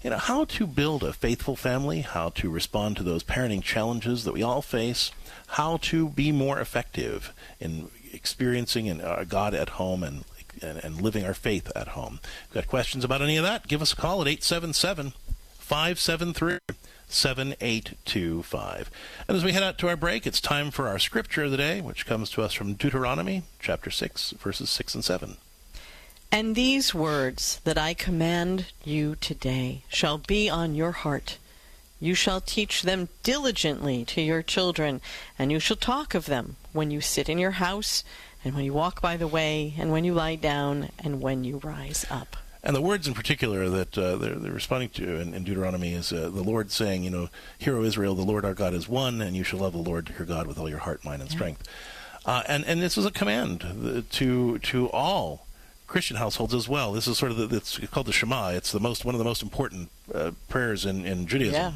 S2: you know, how to build a faithful family, how to respond to those parenting challenges that we all face, how to be more effective in experiencing uh, God at home and, and, and living our faith at home. If got questions about any of that, give us a call at 877 573 7825. And as we head out to our break, it's time for our scripture of the day, which comes to us from Deuteronomy chapter 6, verses 6 and 7.
S6: And these words that I command you today shall be on your heart. You shall teach them diligently to your children, and you shall talk of them when you sit in your house, and when you walk by the way, and when you lie down, and when you rise up.
S2: And the words in particular that uh, they're, they're, responding to in, in Deuteronomy is uh, the Lord saying, you know, Hear, O Israel, the Lord our God is one, and you shall love the Lord your God with all your heart, mind, and yeah. strength. Uh, and and this is a command to to all Christian households as well. This is sort of the, it's called the Shema. It's the most one of the most important uh, prayers in, in Judaism.
S6: Yeah.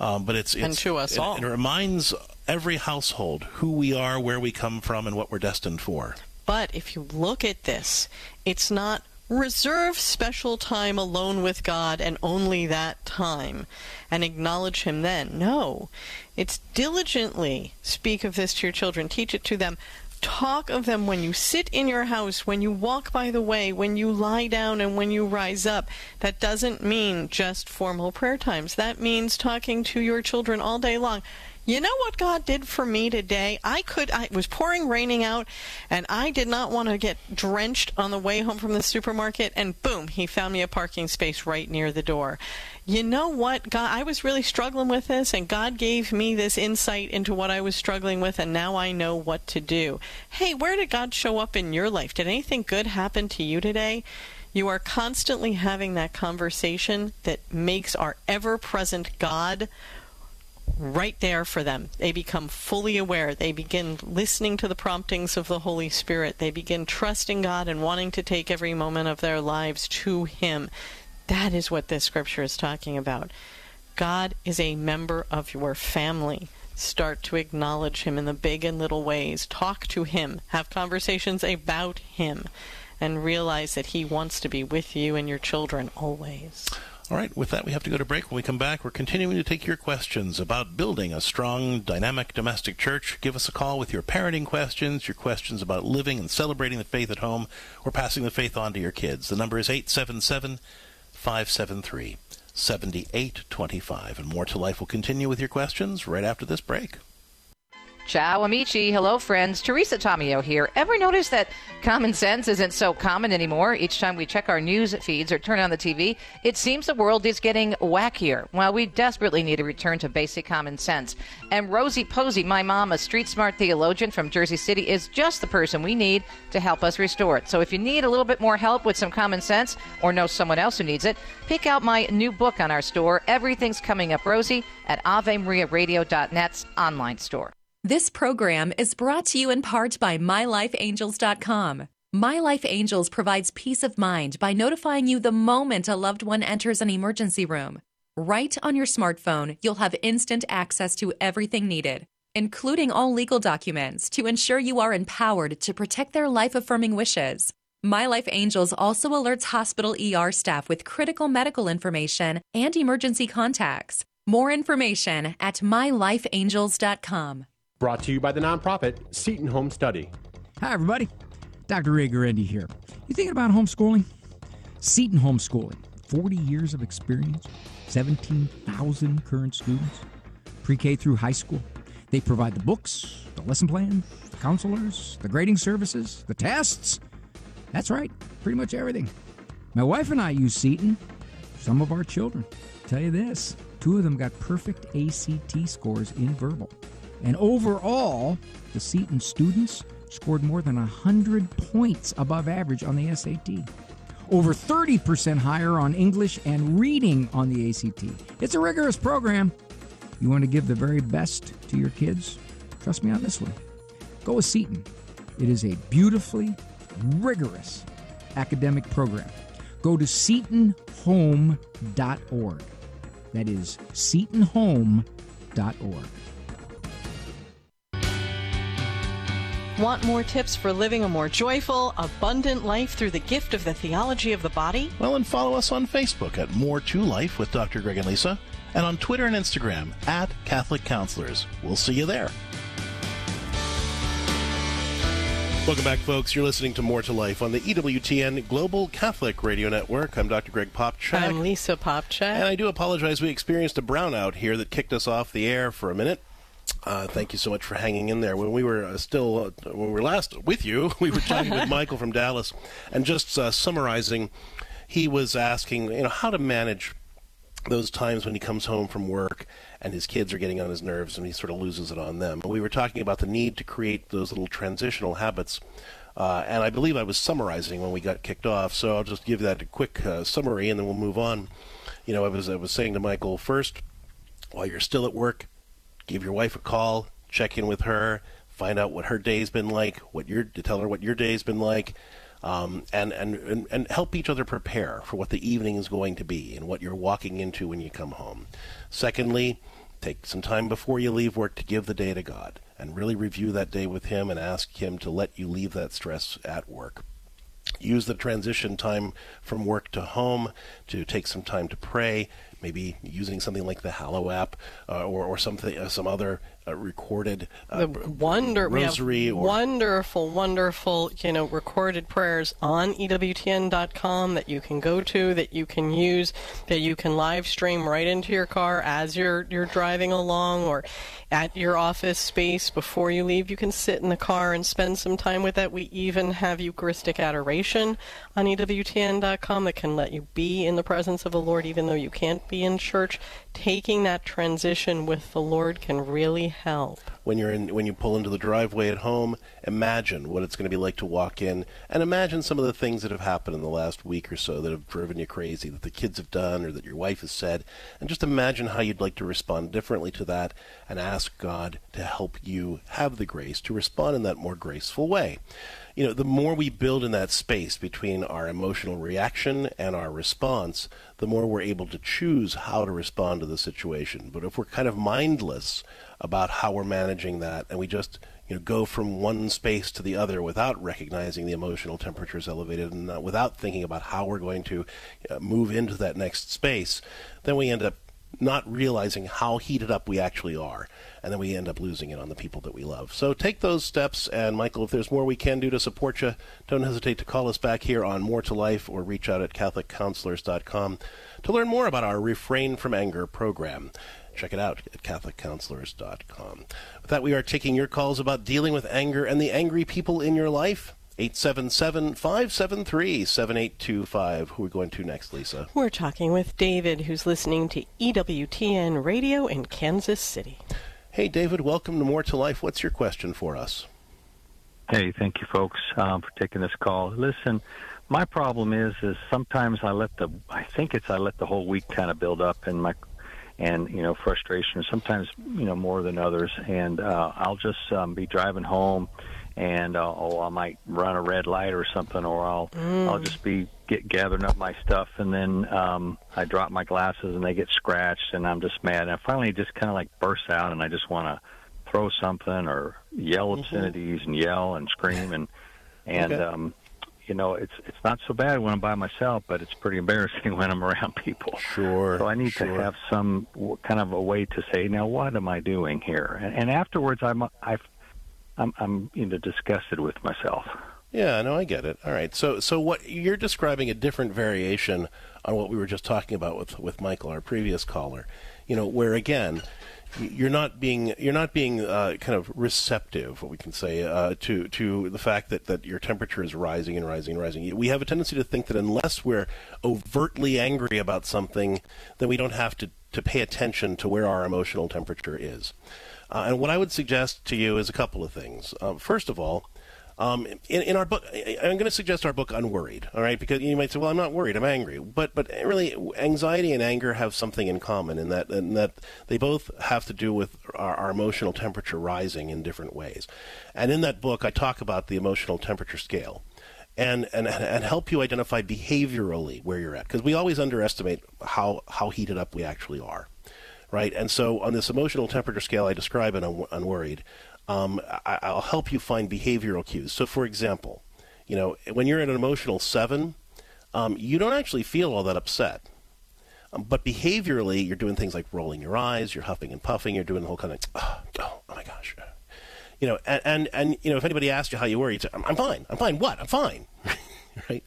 S2: Um, but it's, it's
S6: and to us
S2: it,
S6: all.
S2: It reminds every household who we are, where we come from, and what we're destined for.
S6: But if you look at this, it's not reserve special time alone with God and only that time and acknowledge Him then. No, it's diligently speak of this to your children, teach it to them. Talk of them when you sit in your house, when you walk by the way, when you lie down, and when you rise up. That doesn't mean just formal prayer times. That means talking to your children all day long. You know what God did for me today? I could, I, it was pouring, raining out, and I did not want to get drenched on the way home from the supermarket, and boom, He found me a parking space right near the door. You know what, God, I was really struggling with this, and God gave me this insight into what I was struggling with, and now I know what to do. Hey, where did God show up in your life? Did anything good happen to you today? You are constantly having that conversation that makes our ever present God right there for them. They become fully aware. They begin listening to the promptings of the Holy Spirit. They begin trusting God and wanting to take every moment of their lives to Him. That is what this scripture is talking about. God is a member of your family. Start to acknowledge Him in the big and little ways. Talk to Him. Have conversations about Him. And realize that He wants to be with you and your children always.
S2: All right, with that, we have to go to break. When we come back, we're continuing to take your questions about building a strong, dynamic domestic church. Give us a call with your parenting questions, your questions about living and celebrating the faith at home, or passing the faith on to your kids. The number is 877 573 7825. And More to Life will continue with your questions right after this break.
S16: Ciao, amici. Hello, friends. Teresa Tomeo here. Ever notice that common sense isn't so common anymore? Each time we check our news feeds or turn on the TV, it seems the world is getting wackier. Well, we desperately need a return to basic common sense. And Rosie Posey, my mom, a street smart theologian from Jersey City, is just the person we need to help us restore it. So if you need a little bit more help with some common sense or know someone else who needs it, pick out my new book on our store, Everything's Coming Up Rosie, at AveMariaRadio.net's online store.
S17: This program is brought to you in part by MyLifeAngels.com. My Life Angels provides peace of mind by notifying you the moment a loved one enters an emergency room. Right on your smartphone, you'll have instant access to everything needed, including all legal documents, to ensure you are empowered to protect their life affirming wishes. My Life Angels also alerts hospital ER staff with critical medical information and emergency contacts. More information at mylifeangels.com.
S18: Brought to you by the nonprofit Seton Home Study.
S19: Hi, everybody. Dr. Ray Guarendi here. You thinking about homeschooling? Seton Homeschooling, 40 years of experience, 17,000 current students, pre K through high school. They provide the books, the lesson plan, the counselors, the grading services, the tests. That's right, pretty much everything. My wife and I use Seton. Some of our children. tell you this two of them got perfect ACT scores in verbal. And overall, the Seton students scored more than 100 points above average on the SAT. Over 30% higher on English and reading on the ACT. It's a rigorous program. You want to give the very best to your kids? Trust me on this one. Go with Seton. It is a beautifully rigorous academic program. Go to setonhome.org. That is setonhome.org.
S6: Want more tips for living a more joyful, abundant life through the gift of the theology of the body?
S2: Well, and follow us on Facebook at More to Life with Dr. Greg and Lisa, and on Twitter and Instagram at Catholic Counselors. We'll see you there. Welcome back, folks. You're listening to More to Life on the EWTN Global Catholic Radio Network. I'm Dr. Greg Popcak.
S6: I'm Lisa Popcak.
S2: And I do apologize. We experienced a brownout here that kicked us off the air for a minute. Uh, thank you so much for hanging in there. When we were uh, still, uh, when we were last with you, we were talking with Michael from Dallas, and just uh, summarizing, he was asking, you know, how to manage those times when he comes home from work and his kids are getting on his nerves and he sort of loses it on them. We were talking about the need to create those little transitional habits. Uh, and I believe I was summarizing when we got kicked off, so I'll just give that a quick uh, summary and then we'll move on. You know, I was I was saying to Michael first, while you're still at work, give your wife a call, check in with her, find out what her day's been like, what your tell her what your day's been like um, and, and, and, and help each other prepare for what the evening is going to be and what you're walking into when you come home. Secondly, take some time before you leave work to give the day to God and really review that day with Him and ask Him to let you leave that stress at work. Use the transition time from work to home to take some time to pray, maybe using something like the Hallow app uh, or, or something, uh, some other uh, recorded uh,
S6: the wonder
S2: rosary
S6: or wonderful, wonderful, you know, recorded prayers on EWTN.com that you can go to, that you can use, that you can live stream right into your car as you're you're driving along or at your office space before you leave. You can sit in the car and spend some time with that. We even have Eucharistic adoration on EWTN.com that can let you be in the presence of the Lord even though you can't be in church. Taking that transition with the Lord can really help.
S2: When you're in, when you pull into the driveway at home, imagine what it's going to be like to walk in, and imagine some of the things that have happened in the last week or so that have driven you crazy, that the kids have done or that your wife has said, and just imagine how you'd like to respond differently to that, and ask God to help you have the grace to respond in that more graceful way you know, the more we build in that space between our emotional reaction and our response, the more we're able to choose how to respond to the situation. But if we're kind of mindless about how we're managing that and we just you know, go from one space to the other without recognizing the emotional temperatures elevated and uh, without thinking about how we're going to uh, move into that next space, then we end up not realizing how heated up we actually are. And then we end up losing it on the people that we love. So take those steps. And Michael, if there's more we can do to support you, don't hesitate to call us back here on More to Life or reach out at CatholicCounselors.com to learn more about our Refrain from Anger program. Check it out at CatholicCounselors.com. With that, we are taking your calls about dealing with anger and the angry people in your life. 877 573 7825. Who are we going to next, Lisa?
S6: We're talking with David, who's listening to EWTN Radio in Kansas City.
S2: Hey, David, welcome to More to Life. What's your question for us?
S20: Hey, thank you, folks, um, for taking this call. Listen, my problem is, is sometimes I let the, I think it's I let the whole week kind of build up, and my, and you know, frustration. Sometimes, you know, more than others, and uh, I'll just um, be driving home and uh, oh, I might run a red light or something, or I'll mm. I'll just be get gathering up my stuff, and then um, I drop my glasses and they get scratched, and I'm just mad. And I finally just kind of like burst out, and I just want to throw something or yell mm-hmm. obscenities and yell and scream and and okay. um, you know it's it's not so bad when I'm by myself, but it's pretty embarrassing when I'm around people.
S2: Sure.
S20: So I need
S2: sure.
S20: to have some kind of a way to say, now what am I doing here? And, and afterwards, I'm I've I'm I'm you know disgusted with myself.
S2: Yeah, no, I get it. All right, so so what you're describing a different variation on what we were just talking about with with Michael, our previous caller. You know, where again, you're not being you're not being uh, kind of receptive, what we can say, uh, to to the fact that, that your temperature is rising and rising and rising. We have a tendency to think that unless we're overtly angry about something, then we don't have to to pay attention to where our emotional temperature is. Uh, and what I would suggest to you is a couple of things. Um, first of all, um, in, in, our book, I'm going to suggest our book, Unworried. All right, because you might say, "Well, I'm not worried. I'm angry." But but really, anxiety and anger have something in common in that in that they both have to do with our, our emotional temperature rising in different ways. And in that book, I talk about the emotional temperature scale. And, and, and help you identify behaviorally where you're at because we always underestimate how, how heated up we actually are right? And so on this emotional temperature scale I describe in Unworried, um, I, I'll help you find behavioral cues. So, for example, you know, when you're at an emotional seven, um, you don't actually feel all that upset. Um, but behaviorally, you're doing things like rolling your eyes, you're huffing and puffing, you're doing the whole kind of, oh, oh, oh my gosh. You know, and, and, and, you know, if anybody asks you how you were, you'd say, I'm, I'm fine. I'm fine. What? I'm fine. right?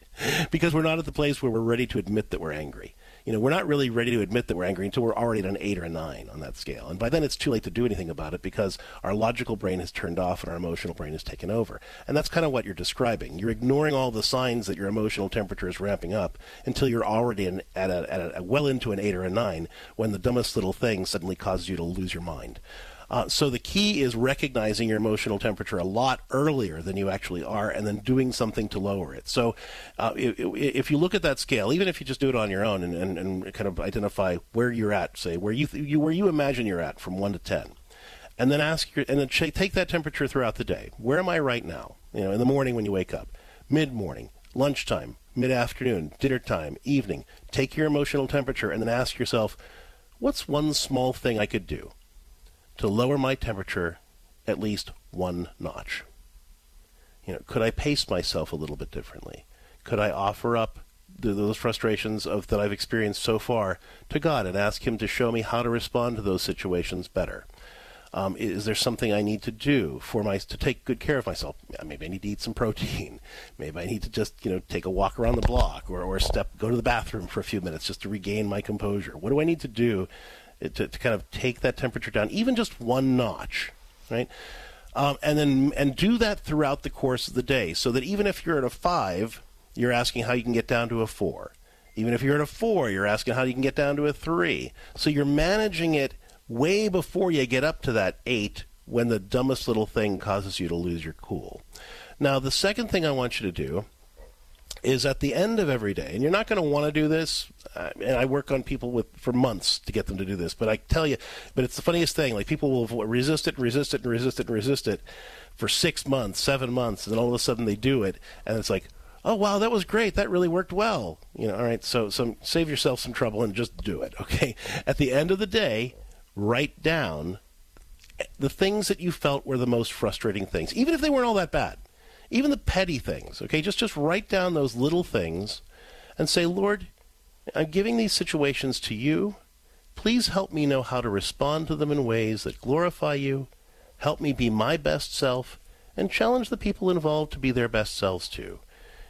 S2: Because we're not at the place where we're ready to admit that we're angry you know, we're not really ready to admit that we're angry until we're already at an eight or a nine on that scale. And by then it's too late to do anything about it because our logical brain has turned off and our emotional brain has taken over. And that's kind of what you're describing. You're ignoring all the signs that your emotional temperature is ramping up until you're already in, at, a, at a, well into an eight or a nine when the dumbest little thing suddenly causes you to lose your mind. Uh, so the key is recognizing your emotional temperature a lot earlier than you actually are, and then doing something to lower it. So uh, if, if, you look at that scale, even if you just do it on your own and, and, and kind of identify where you're at, say where you, you where you imagine you're at from one to ten, and then ask your and then take that temperature throughout the day. Where am I right now? You know, in the morning when you wake up, mid morning, lunchtime, mid afternoon, dinner time, evening. Take your emotional temperature and then ask yourself, what's one small thing I could do? To lower my temperature at least one notch? You know, could I pace myself a little bit differently? Could I offer up the, those frustrations of that I've experienced so far to God and ask Him to show me how to respond to those situations better? Um, is there something I need to do for my to take good care of myself? Maybe I need to eat some protein. Maybe I need to just you know take a walk around the block or or step go to the bathroom for a few minutes just to regain my composure. What do I need to do to, to kind of take that temperature down, even just one notch, right? Um, and then and do that throughout the course of the day, so that even if you're at a five, you're asking how you can get down to a four. Even if you're at a four, you're asking how you can get down to a three. So you're managing it way before you get up to that eight when the dumbest little thing causes you to lose your cool. Now, the second thing I want you to do is at the end of every day, and you're not going to want to do this. Uh, and I work on people with for months to get them to do this, but I tell you, but it's the funniest thing. Like people will resist it, and resist it, and resist it, and resist it for six months, seven months, and then all of a sudden they do it, and it's like, oh wow, that was great, that really worked well. You know, all right, so so save yourself some trouble and just do it. Okay, at the end of the day, write down the things that you felt were the most frustrating things, even if they weren't all that bad even the petty things. Okay, just just write down those little things, and say, Lord, I'm giving these situations to you. Please help me know how to respond to them in ways that glorify you. Help me be my best self, and challenge the people involved to be their best selves too.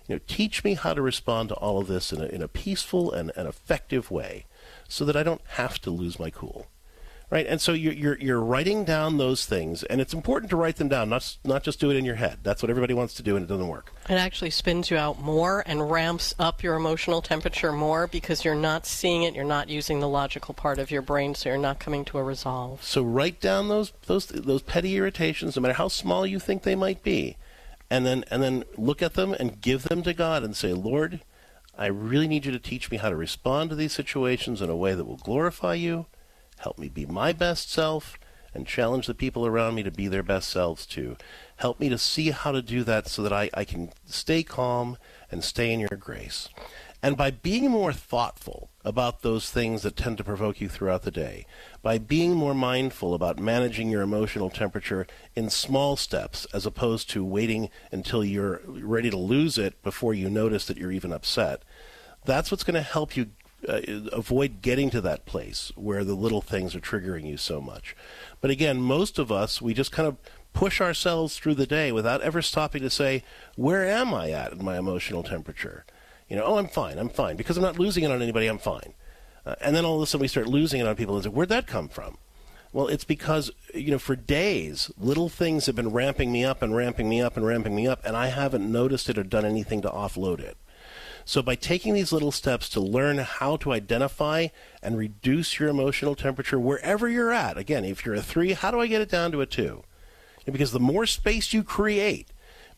S2: You know, teach me how to respond to all of this in a, in a peaceful and, and effective way, so that I don't have to lose my cool right? And so you're, you're, you're writing down those things, and it's important to write them down, not not just do it in your head. That's what everybody wants to do, and it doesn't work.
S6: It actually spins you out more and ramps up your emotional temperature more because you're not seeing it, you're not using the logical part of your brain, so you're not coming to a resolve.
S2: So write down those those those petty irritations, no matter how small you think they might be, and then and then look at them and give them to God and say, Lord. I really need you to teach me how to respond to these situations in a way that will glorify you Help me be my best self and challenge the people around me to be their best selves too. Help me to see how to do that so that I, I can stay calm and stay in your grace. And by being more thoughtful about those things that tend to provoke you throughout the day, by being more mindful about managing your emotional temperature in small steps as opposed to waiting until you're ready to lose it before you notice that you're even upset, that's what's going to help you uh, avoid getting to that place where the little things are triggering you so much. But again, most of us, we just kind of push ourselves through the day without ever stopping to say, where am I at in my emotional temperature? You know, oh, I'm fine, I'm fine. Because I'm not losing it on anybody, I'm fine. Uh, and then all of a sudden we start losing it on people and say, where'd that come from? Well, it's because, you know, for days, little things have been ramping me up and ramping me up and ramping me up, and I haven't noticed it or done anything to offload it. So, by taking these little steps to learn how to identify and reduce your emotional temperature wherever you're at, again, if you're a three, how do I get it down to a two? Because the more space you create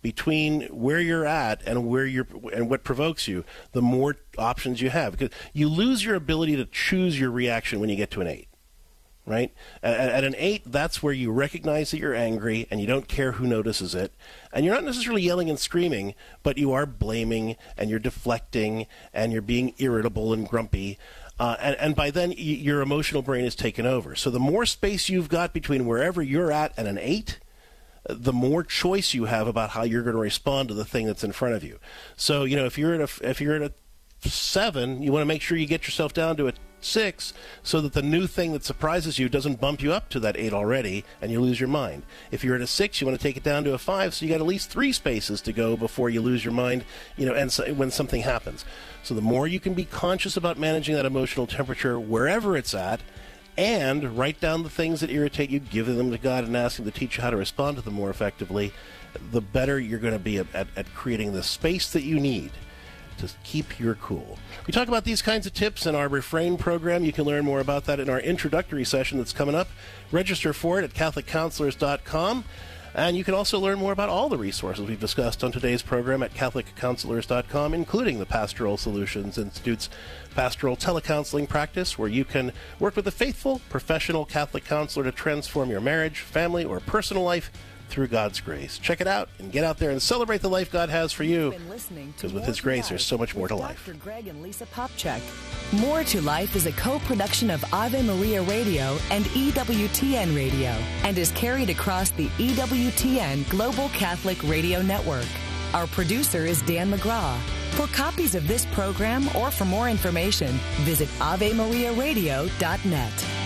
S2: between where you're at and where you're and what provokes you, the more options you have. Because you lose your ability to choose your reaction when you get to an eight right? At, at, an eight, that's where you recognize that you're angry and you don't care who notices it. And you're not necessarily yelling and screaming, but you are blaming and you're deflecting and you're being irritable and grumpy. Uh, and, and by then, y- your emotional brain is taken over. So the more space you've got between wherever you're at and an eight, the more choice you have about how you're going to respond to the thing that's in front of you. So, you know, if you're at a if you're at a seven, you want to make sure you get yourself down to a six so that the new thing that surprises you doesn't bump you up to that eight already and you lose your mind. If you're at a six, you want to take it down to a five, so you got at least three spaces to go before you lose your mind, you know, and so, when something happens. So the more you can be conscious about managing that emotional temperature wherever it's at, and write down the things that irritate you, give them to God, and ask Him to teach you how to respond to them more effectively, the better you're going to be at, at, at creating the space that you need to keep your cool. We talk about these kinds of tips in our refrain program. You can learn more about that in our introductory session that's coming up. Register for it at CatholicCounselors.com. And you can also learn more about all the resources we've discussed on today's program at CatholicCounselors.com, including the Pastoral Solutions Institute's pastoral telecounseling practice, where you can work with a faithful, professional Catholic counselor to transform your marriage, family, or personal life through God's grace. Check it out and get out there and celebrate the life God has for you. Because with His grace, there's so much more to life.
S21: Dr. Greg and Lisa Popcak. More to Life is a co-production of Ave Maria Radio and EWTN Radio and is carried across the EWTN Global Catholic Radio Network. Our producer is Dan McGraw. For copies of this program or for more information, visit AveMariaRadio.net.